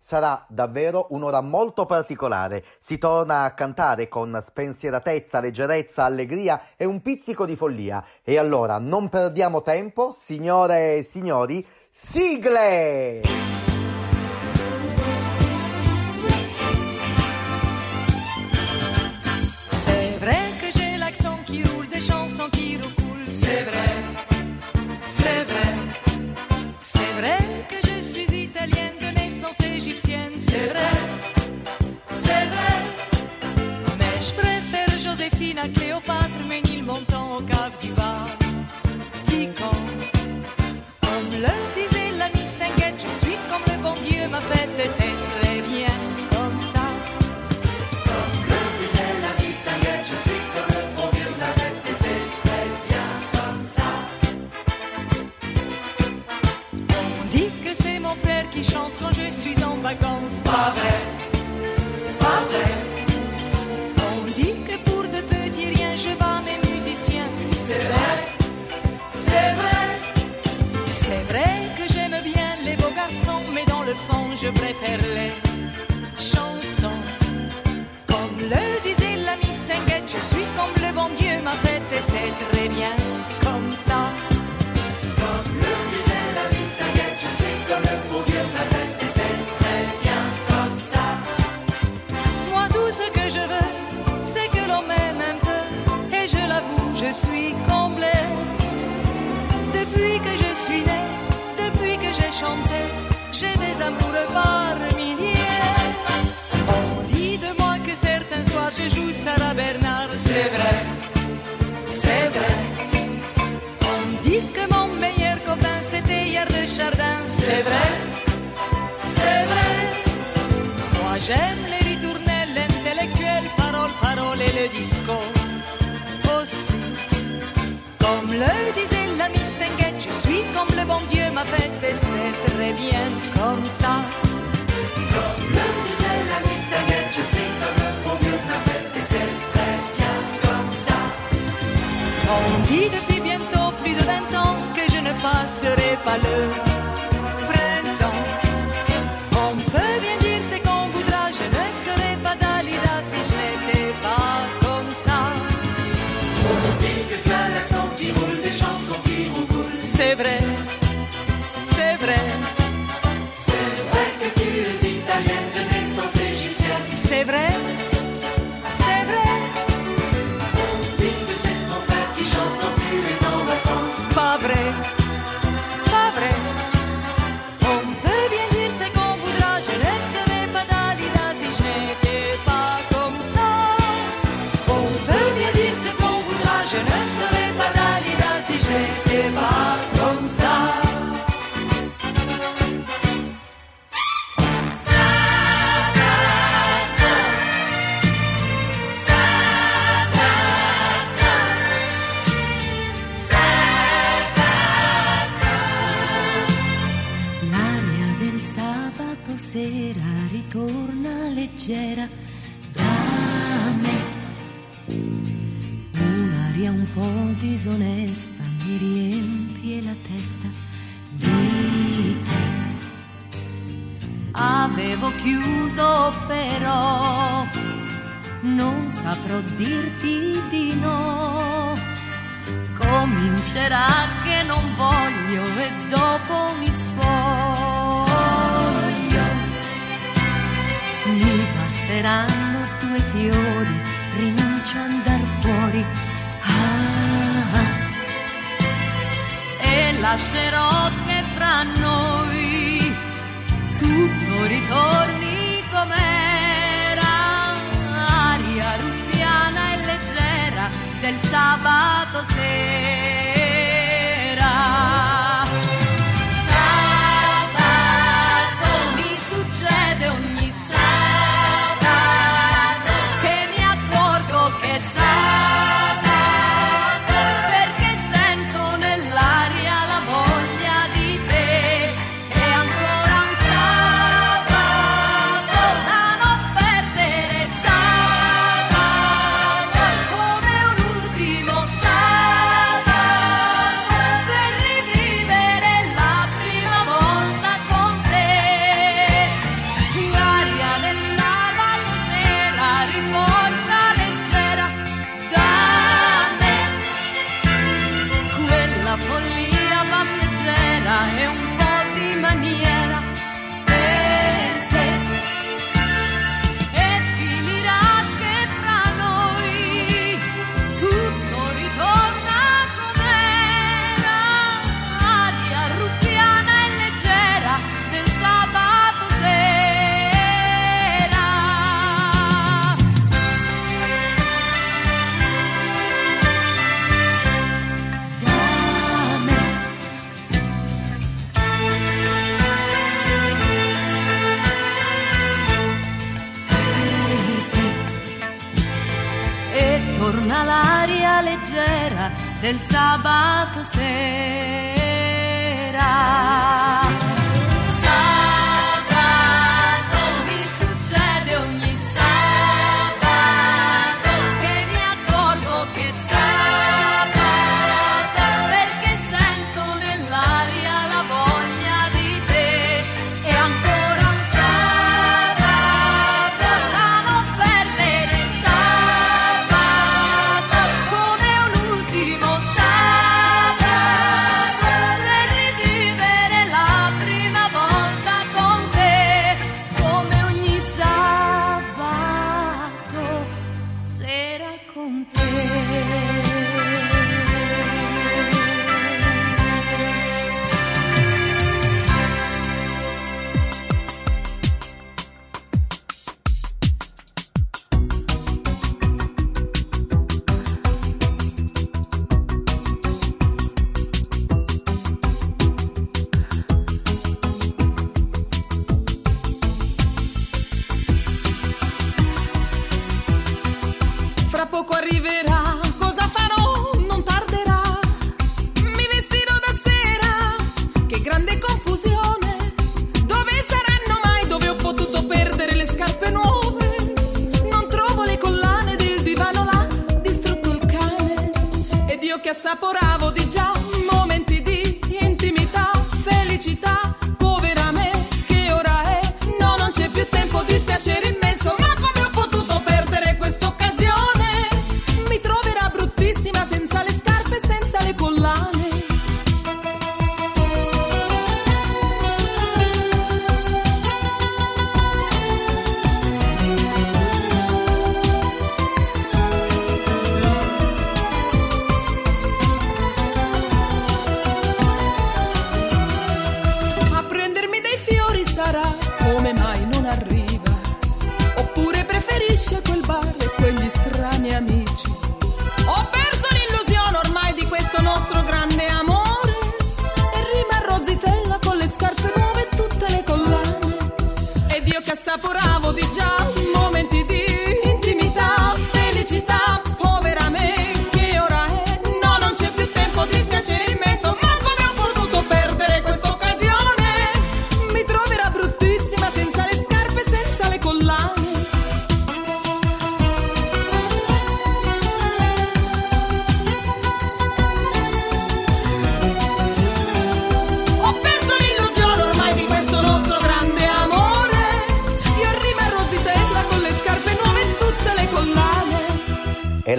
Sarà davvero un'ora molto particolare. Si torna a cantare con spensieratezza, leggerezza, allegria e un pizzico di follia. E allora non perdiamo tempo, signore e signori, sigle! À Cléopâtre, Ménil montant au cave du Vatican. Comme le disait la Mistinguette, je suis comme le bon Dieu m'a fait et c'est très bien comme ça. On dit que c'est mon frère qui chante quand je suis en vacances. M'a C'est vrai, c'est vrai. Moi j'aime les ritournelles, l'intellectuel, parole, parole et le disco aussi. Comme le disait la Mistinguette, je suis comme le bon Dieu m'a fait et c'est très bien comme ça. Comme le disait la Mistinguette, je suis comme le bon Dieu m'a fait et c'est très bien comme ça. On dit depuis bientôt plus de 20 ans passerait pas le printemps. On peut bien dire ce qu'on voudra, je ne serais pas Dalida si je n'étais pas comme ça. On dit que tu as l'accent qui roule, des chansons qui roucoulent. C'est vrai.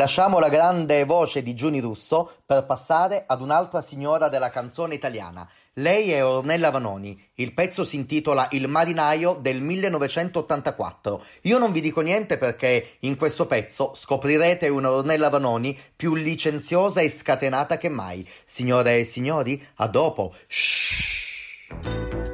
lasciamo la grande voce di Giuni Russo per passare ad un'altra signora della canzone italiana. Lei è Ornella Vanoni. Il pezzo si intitola Il marinaio del 1984. Io non vi dico niente perché in questo pezzo scoprirete una Ornella Vanoni più licenziosa e scatenata che mai. Signore e signori, a dopo. Shhh.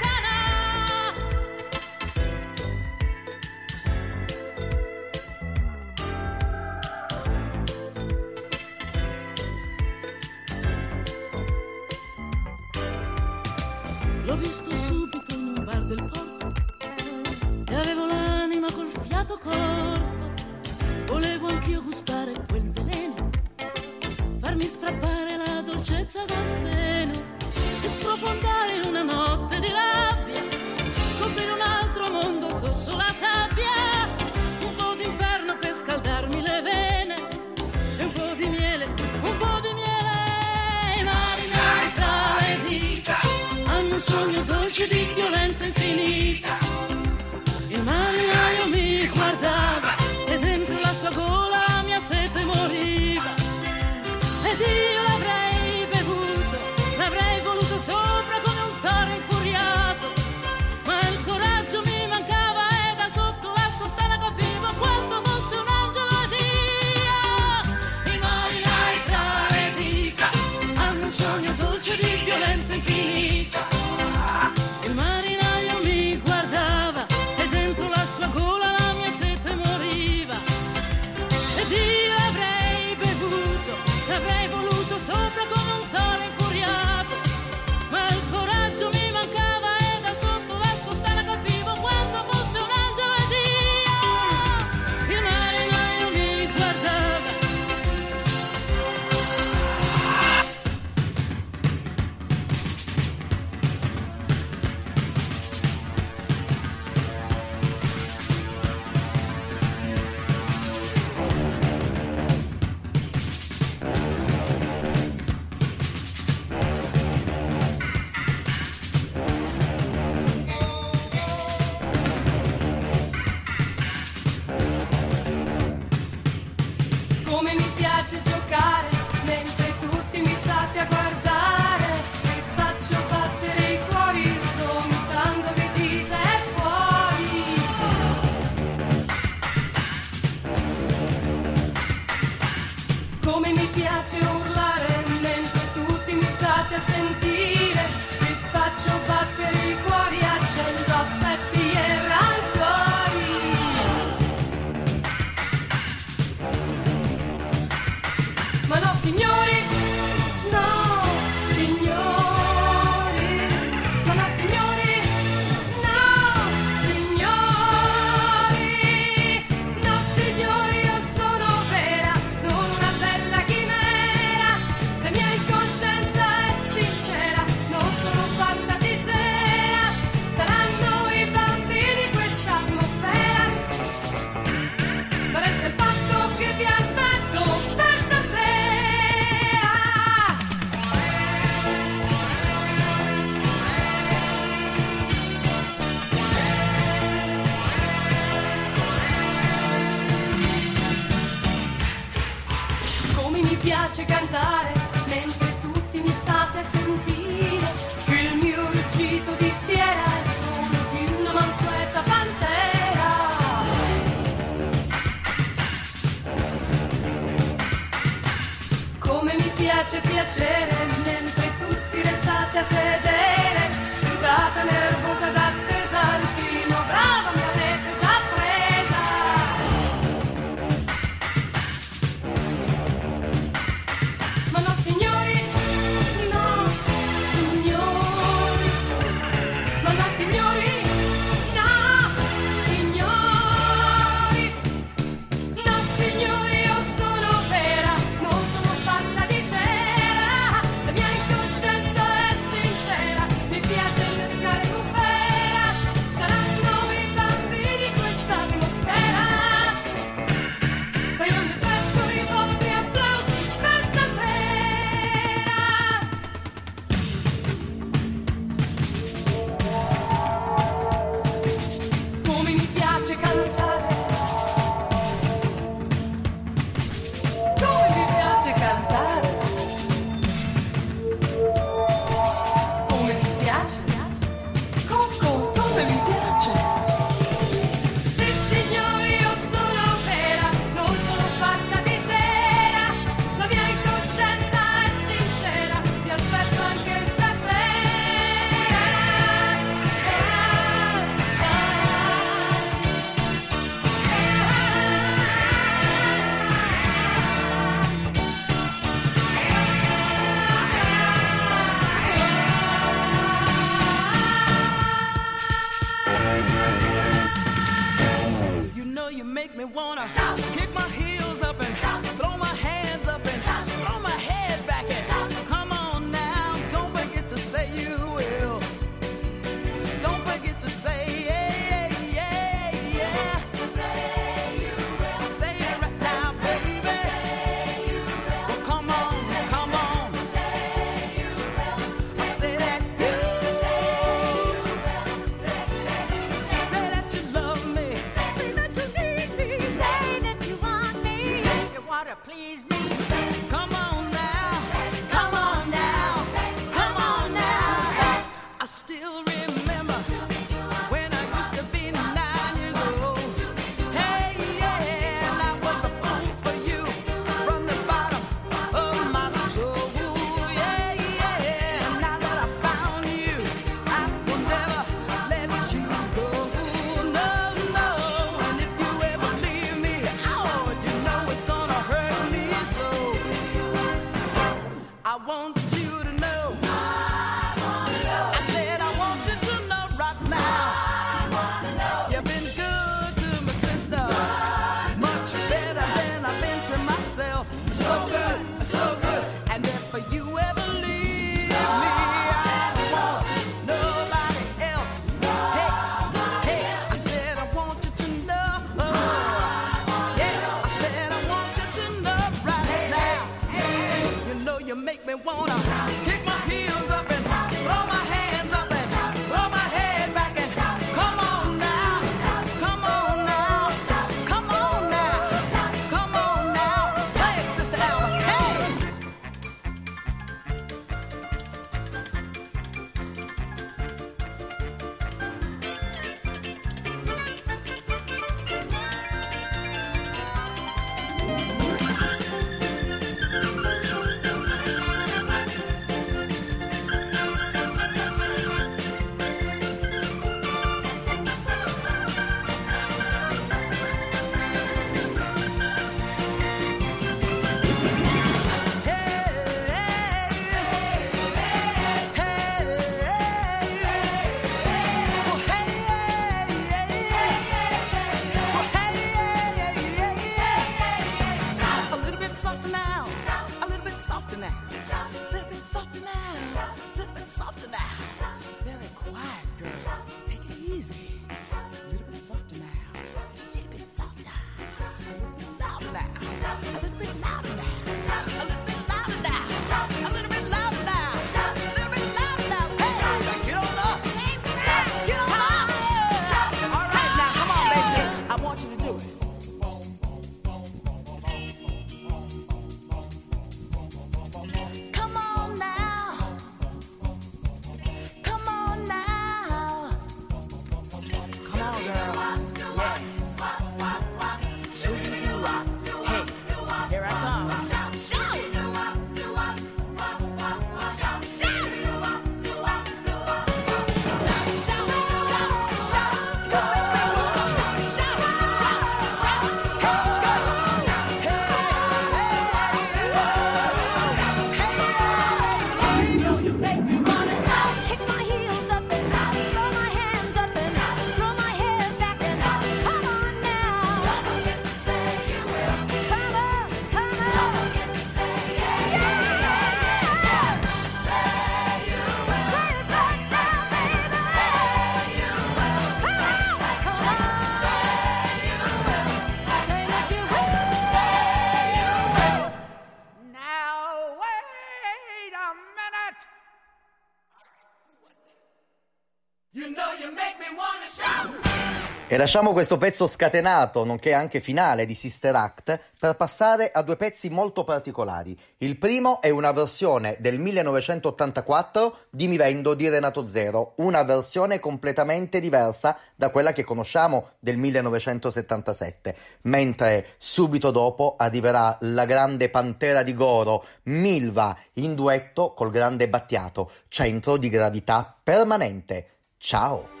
Lasciamo questo pezzo scatenato, nonché anche finale di Sister Act, per passare a due pezzi molto particolari. Il primo è una versione del 1984 di Mi Vendo di Renato Zero, una versione completamente diversa da quella che conosciamo del 1977, mentre subito dopo arriverà la grande pantera di Goro, Milva, in duetto col grande Battiato, centro di gravità permanente. Ciao!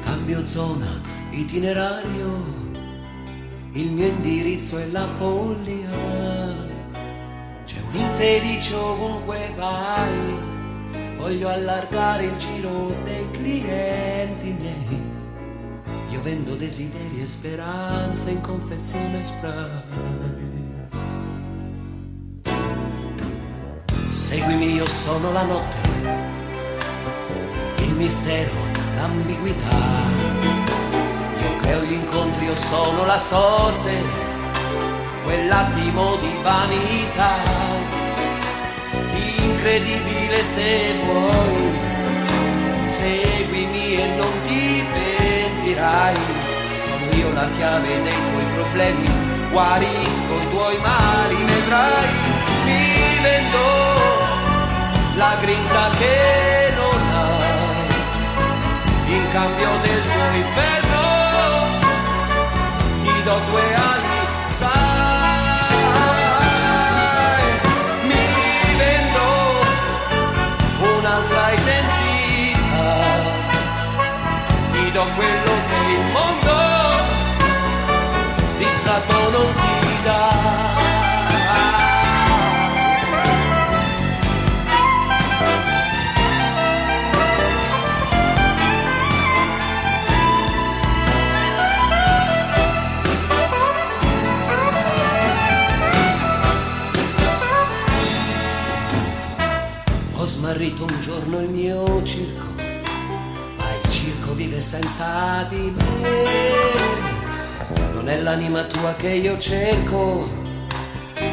Cambio zona, itinerario, il mio indirizzo è la follia. C'è un infelice ovunque vai, voglio allargare il giro dei clienti miei. Io vendo desideri e speranze in confezione spray. Seguimi, io sono la notte, il mistero, l'ambiguità. Io creo gli incontri, io sono la sorte, quell'attimo di vanità. Incredibile se vuoi, seguimi e non ti pentirai. Sono io la chiave dei tuoi problemi, guarisco i tuoi mali, vedrai. Mi vendo la grinta che cambio del tuo inferno. Ti do due ali sai. Mi vendo un'altra identità. Ti do quello che il mondo distratto non ti giorno il mio circo, ma il circo vive senza di me. Non è l'anima tua che io cerco,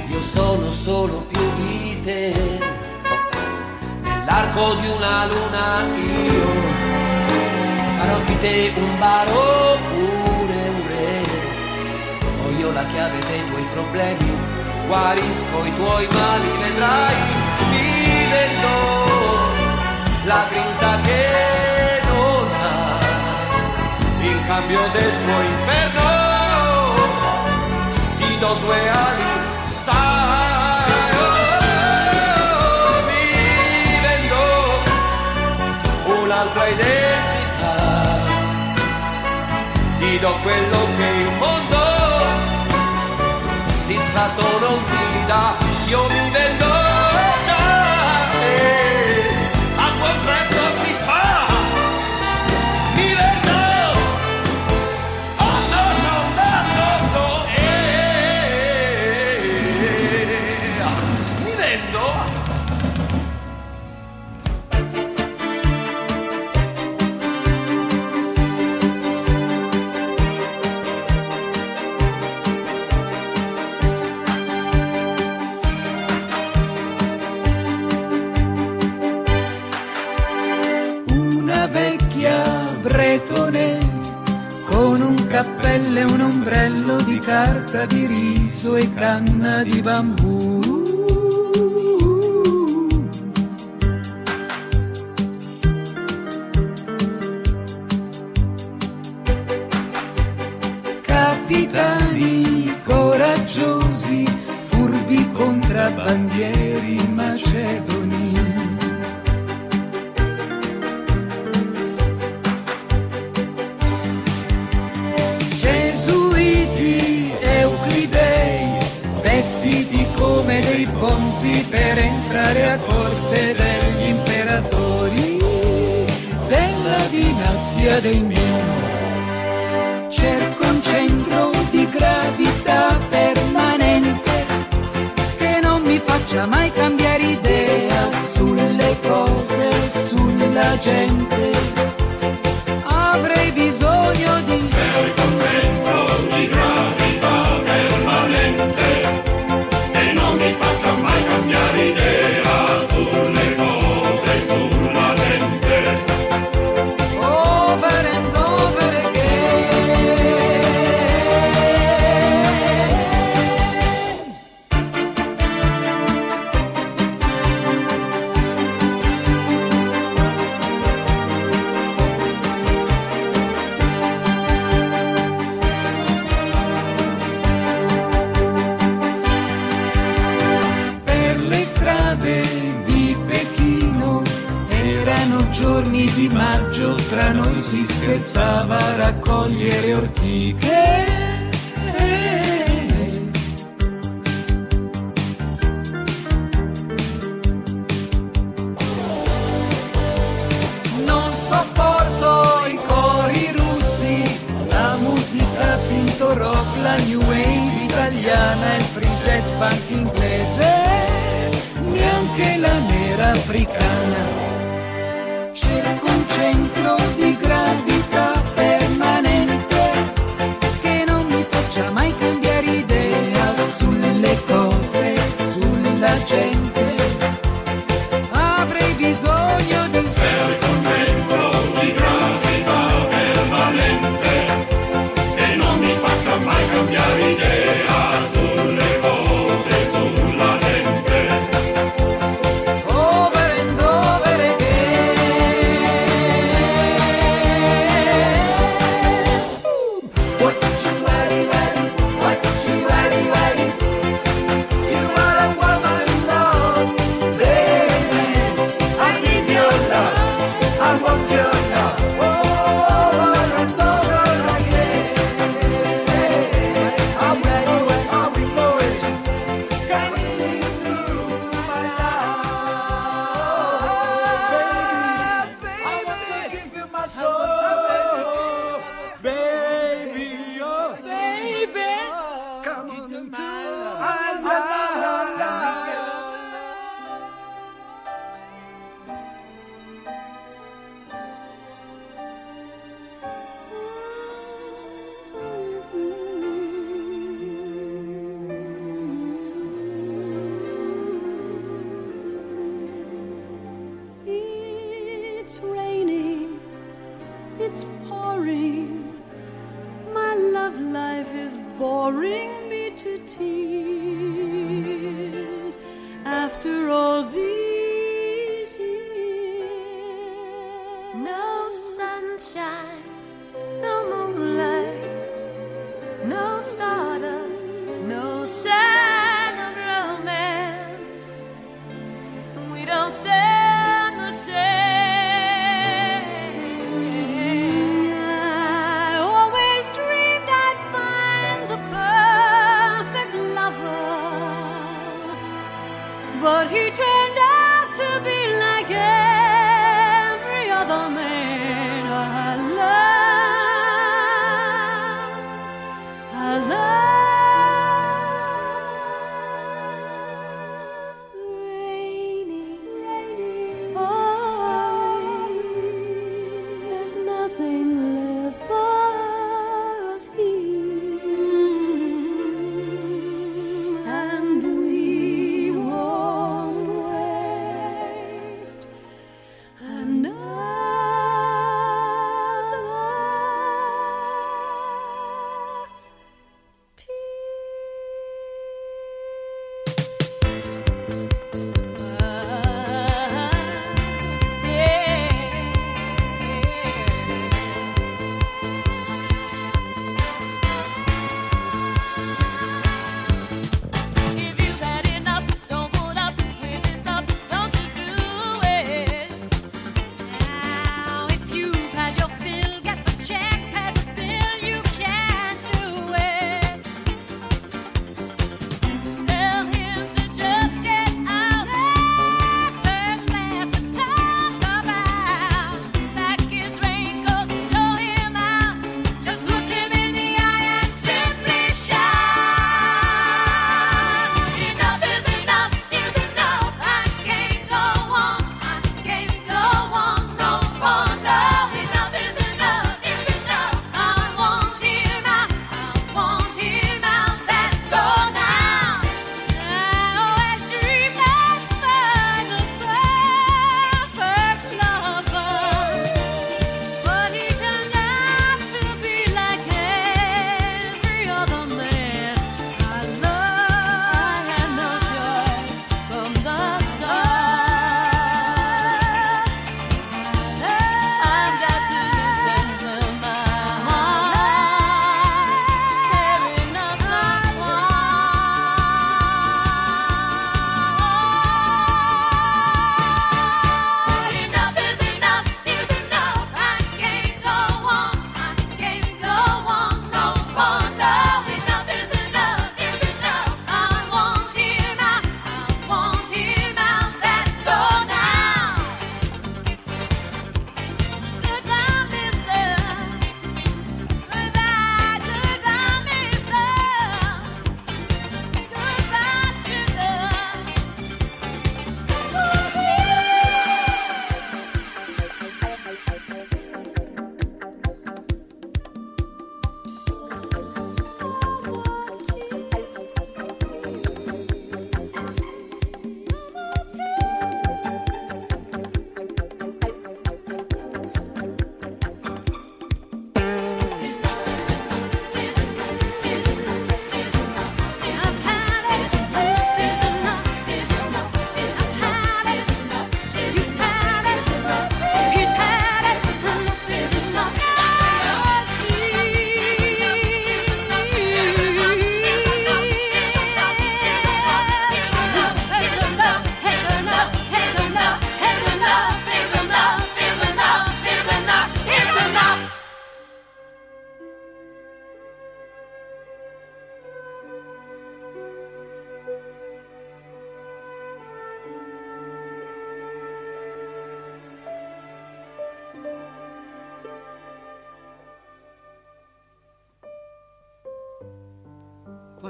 io sono solo più di te. Nell'arco di una luna io farò di te un baro pure un re. Ho io la chiave dei tuoi problemi, guarisco i tuoi mali, vedrai, la grinta che non hai in cambio del tuo inferno. Ti do due ali sai oh, mi vendo un'altra identità. Ti do quello che il mondo distratto non ti dà. Io mi ombrello di carta di riso e canna di bambù. Bonzi per entrare a corte degli imperatori della dinastia dei Mino. Cerco un centro di gravità permanente che non mi faccia mai cambiare idea sulle cose, sulla gente. cambiar idea.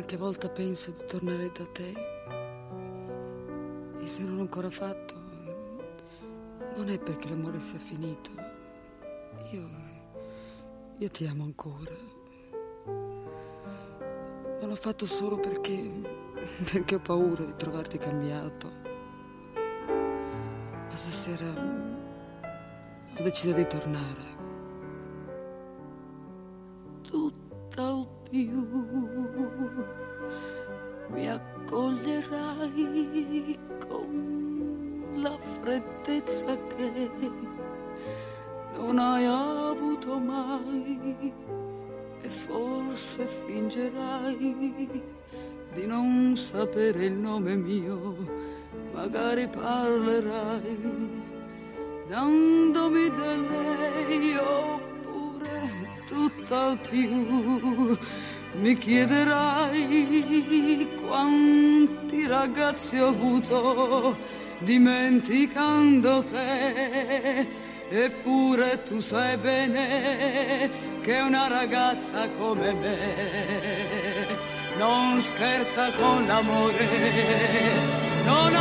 Qualche volta penso di tornare da te e se non l'ho ancora fatto non è perché l'amore sia finito. Io, io ti amo ancora. Ma l'ho fatto solo perché, perché ho paura di trovarti cambiato. Ma stasera ho deciso di tornare. Tutt'al più. Mi accoglierai con la freddezza che non hai avuto mai e forse fingerai di non sapere il nome mio, magari parlerai dandomi del lei oppure tutt'al più. Mi chiederai quanti ragazzi ho avuto dimenticando te. Eppure tu sai bene che una ragazza come me non scherza con l'amore non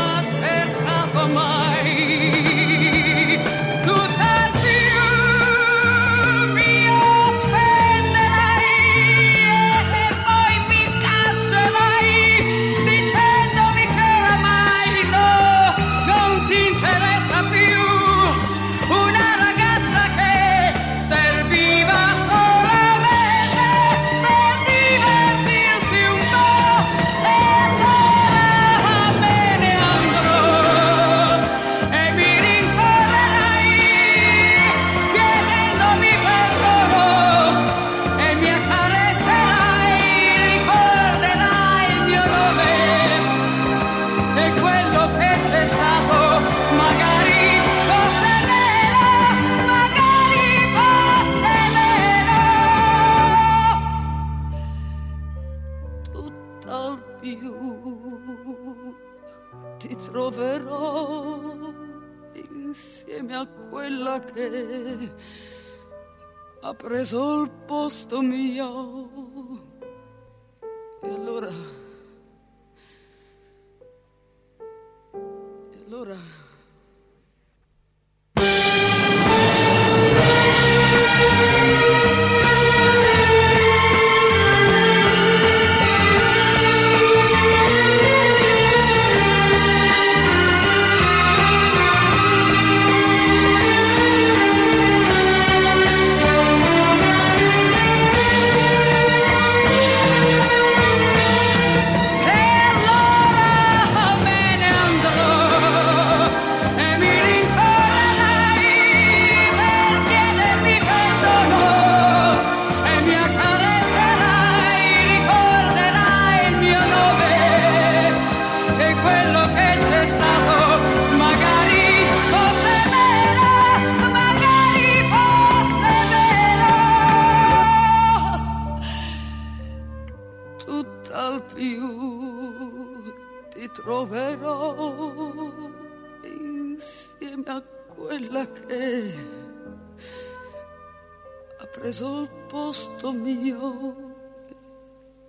preso il posto mio.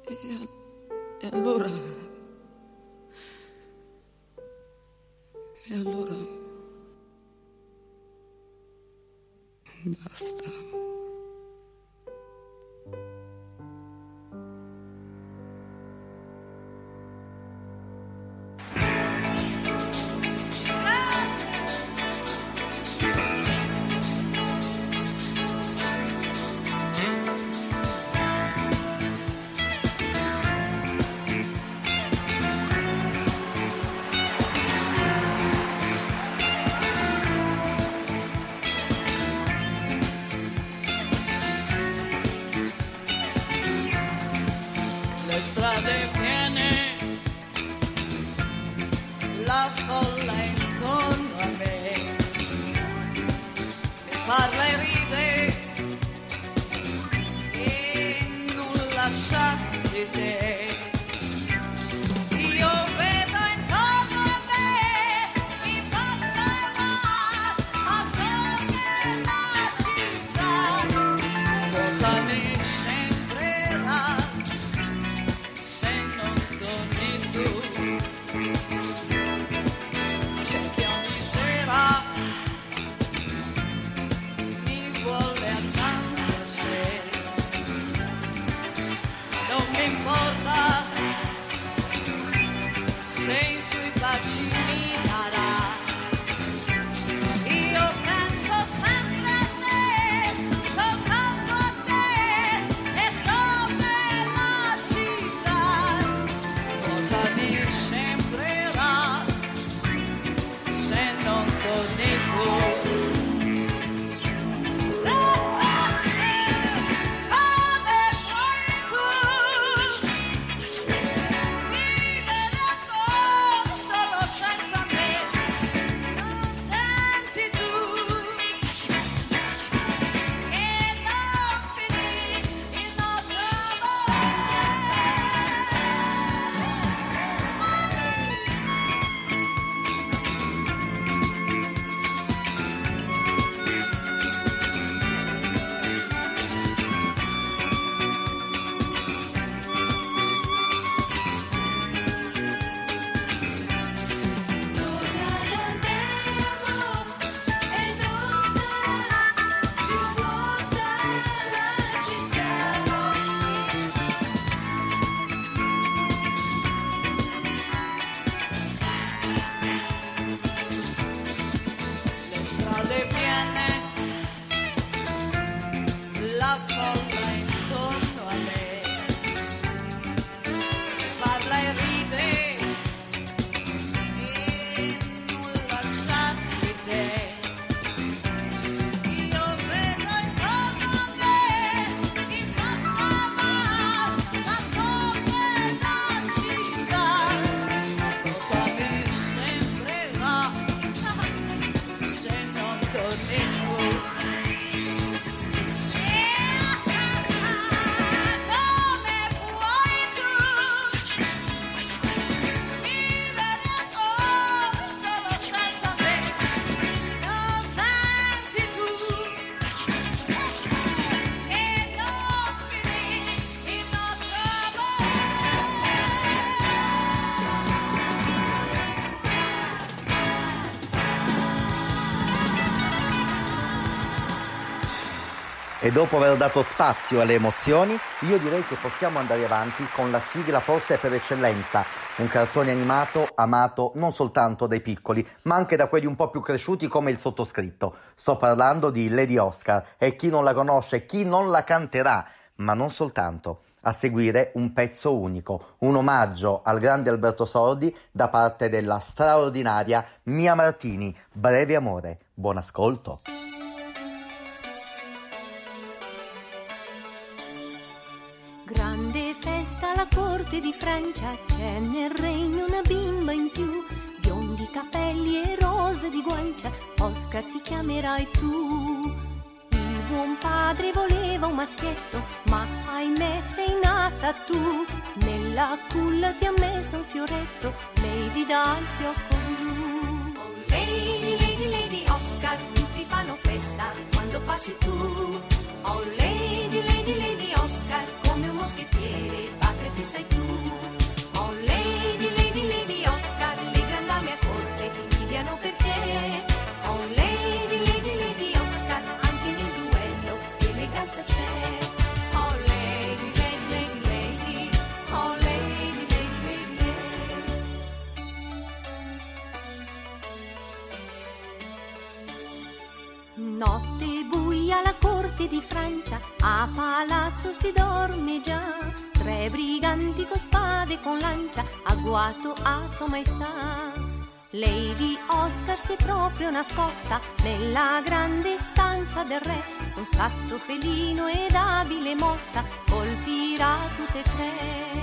E, e allora e allora basta E dopo aver dato spazio alle emozioni, io direi che possiamo andare avanti con la sigla forse per eccellenza, un cartone animato amato non soltanto dai piccoli, ma anche da quelli un po' più cresciuti come il sottoscritto. Sto parlando di Lady Oscar e chi non la conosce, chi non la canterà, ma non soltanto. A seguire un pezzo unico, un omaggio al grande Alberto Sordi da parte della straordinaria Mia Martini. Breve amore, buon ascolto. Grande festa alla corte di Francia, c'è nel regno una bimba in più, biondi capelli e rose di guancia, Oscar ti chiamerai tu. Il buon padre voleva un maschietto, ma ahimè sei nata tu. Nella culla ti ha messo un fioretto, Lady dal fiocco blu. Oh lady, lady, lady Oscar, tutti fanno festa quando passi tu. Proprio nascosta nella grande stanza del re, con scatto felino ed abile mossa, colpirà tutte e tre.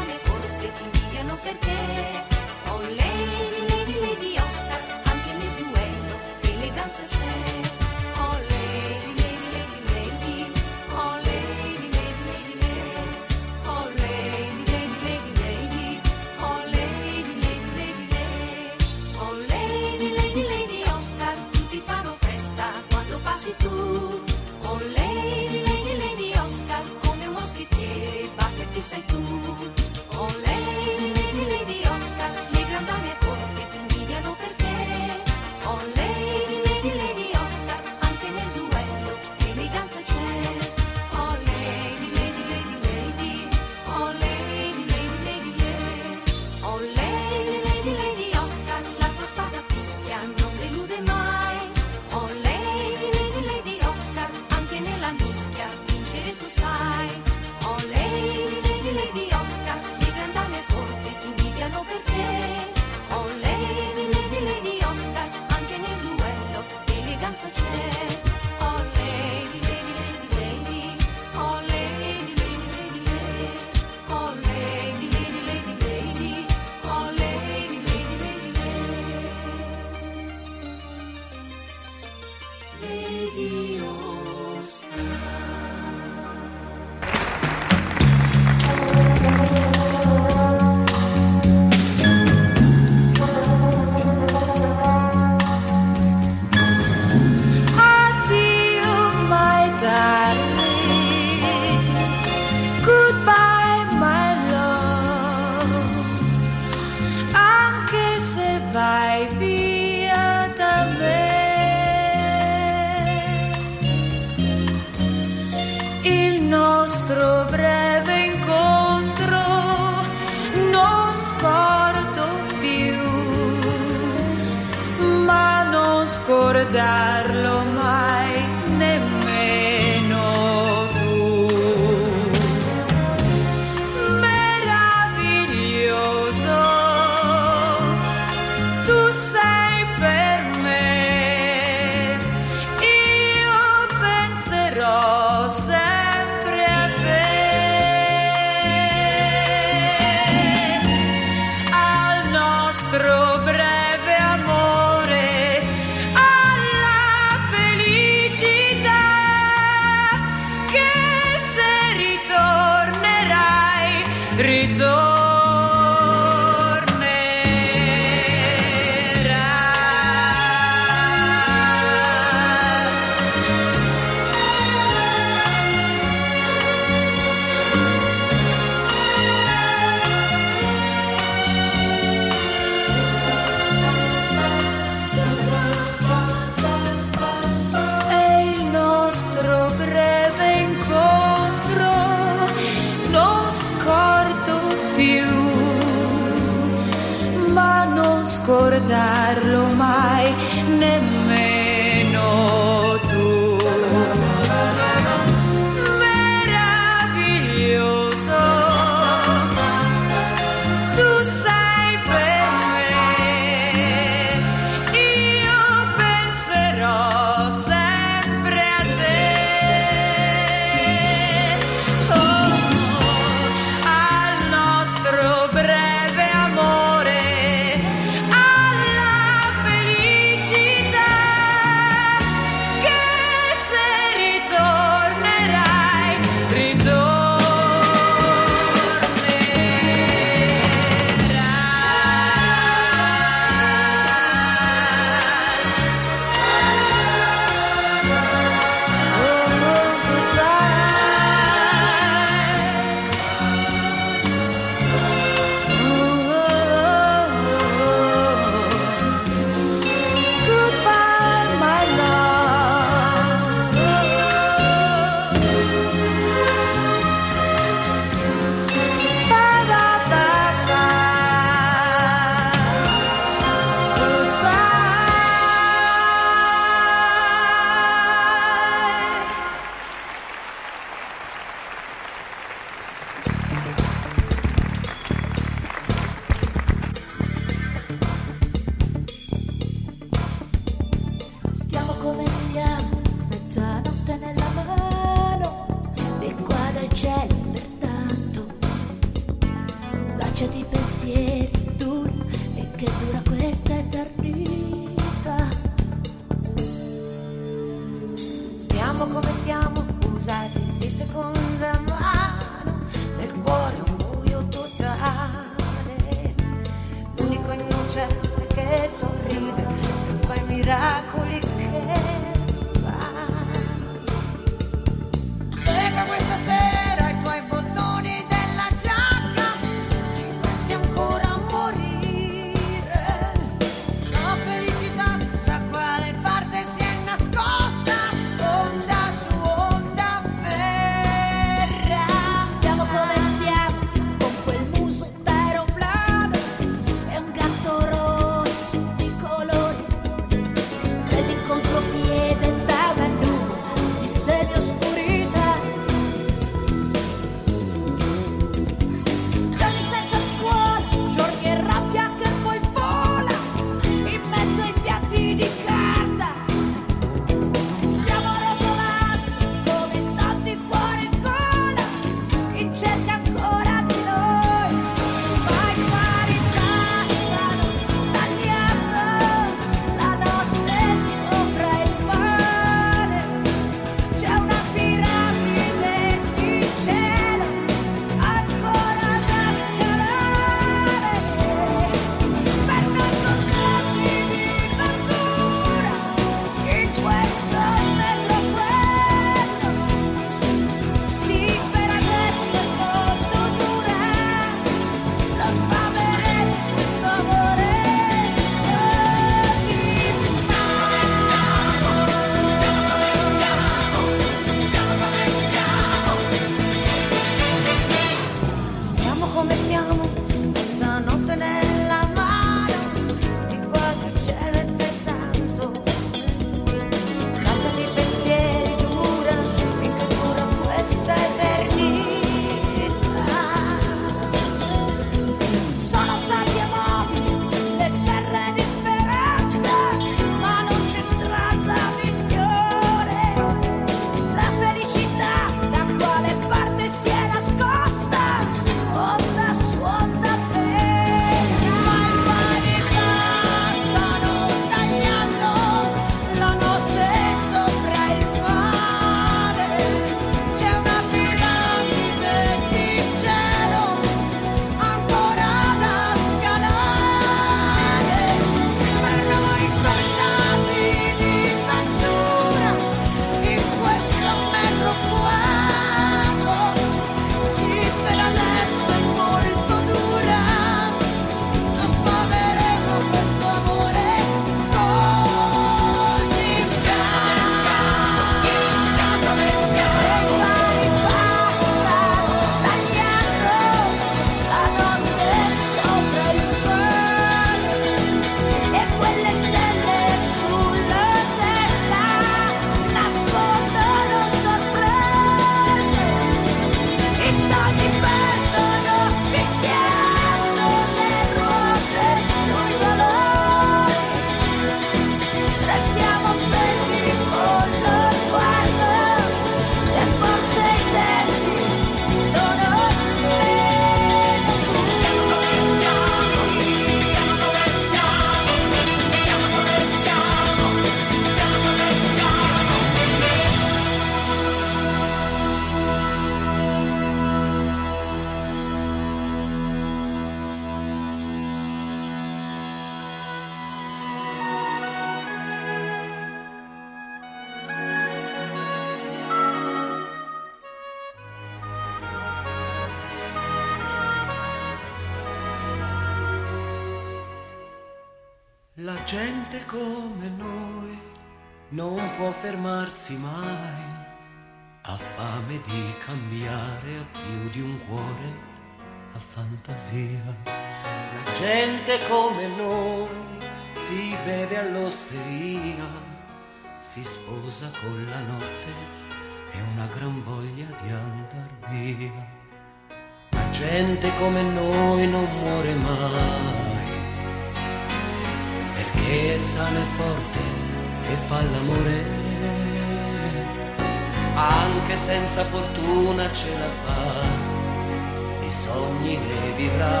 Sogni ne vivrà,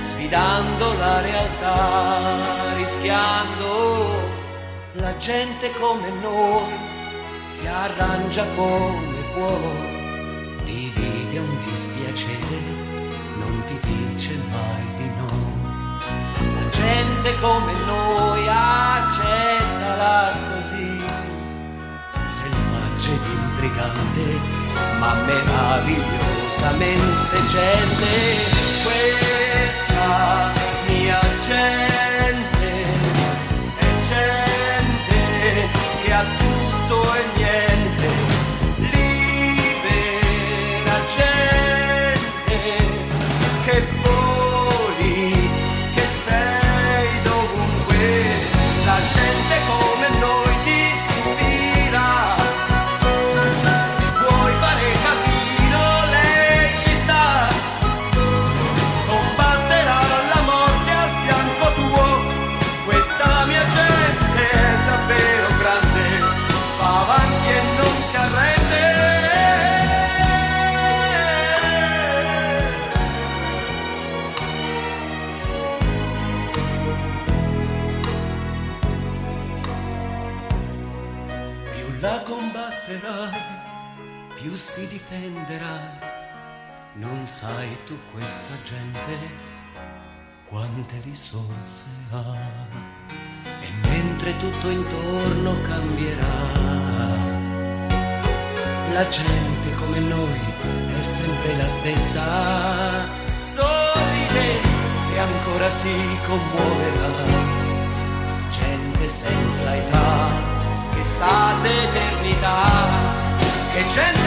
sfidando la realtà, rischiando. La gente come noi si arrangia come può, divide un dispiacere, non ti dice mai di no. La gente come noi accettala così, selvaggia ed intrigante, ma meravigliosamente gente. Questa difenderà. Non sai tu questa gente quante risorse ha. E mentre tutto intorno cambierà, la gente come noi è sempre la stessa. Sorride e ancora si commuoverà. Gente senza età che sa d'eternità. Che gente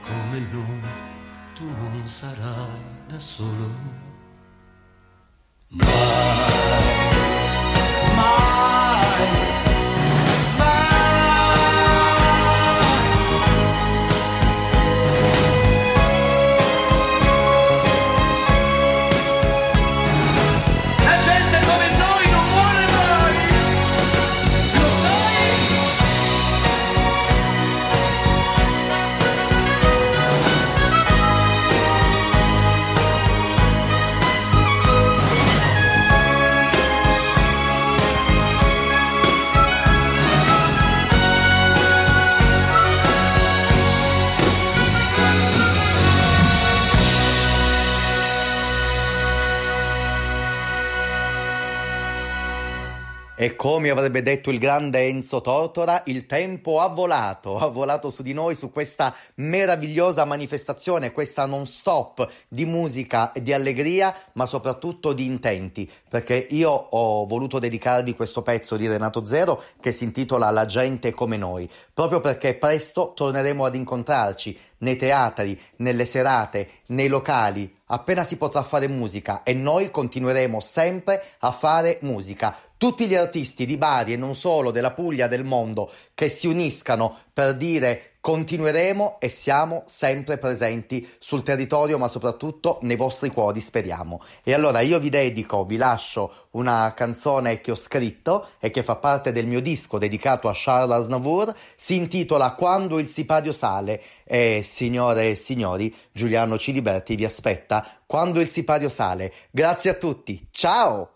come noi tu non sarai da solo. E come avrebbe detto il grande Enzo Tortora, il tempo ha volato, ha volato su di noi, su questa meravigliosa manifestazione, questa non stop di musica e di allegria, ma soprattutto di intenti, perché io ho voluto dedicarvi questo pezzo di Renato Zero che si intitola La gente come noi, proprio perché presto torneremo ad incontrarci nei teatri, nelle serate, nei locali, appena si potrà fare musica e noi continueremo sempre a fare musica. Tutti gli artisti di Bari e non solo della Puglia del mondo che si uniscano per dire continueremo e siamo sempre presenti sul territorio ma soprattutto nei vostri cuori speriamo. E allora io vi dedico, vi lascio una canzone che ho scritto e che fa parte del mio disco dedicato a Charles Aznavour, si intitola Quando il sipario sale e signore e signori Giuliano Ciliberti vi aspetta quando il sipario sale. Grazie a tutti, ciao!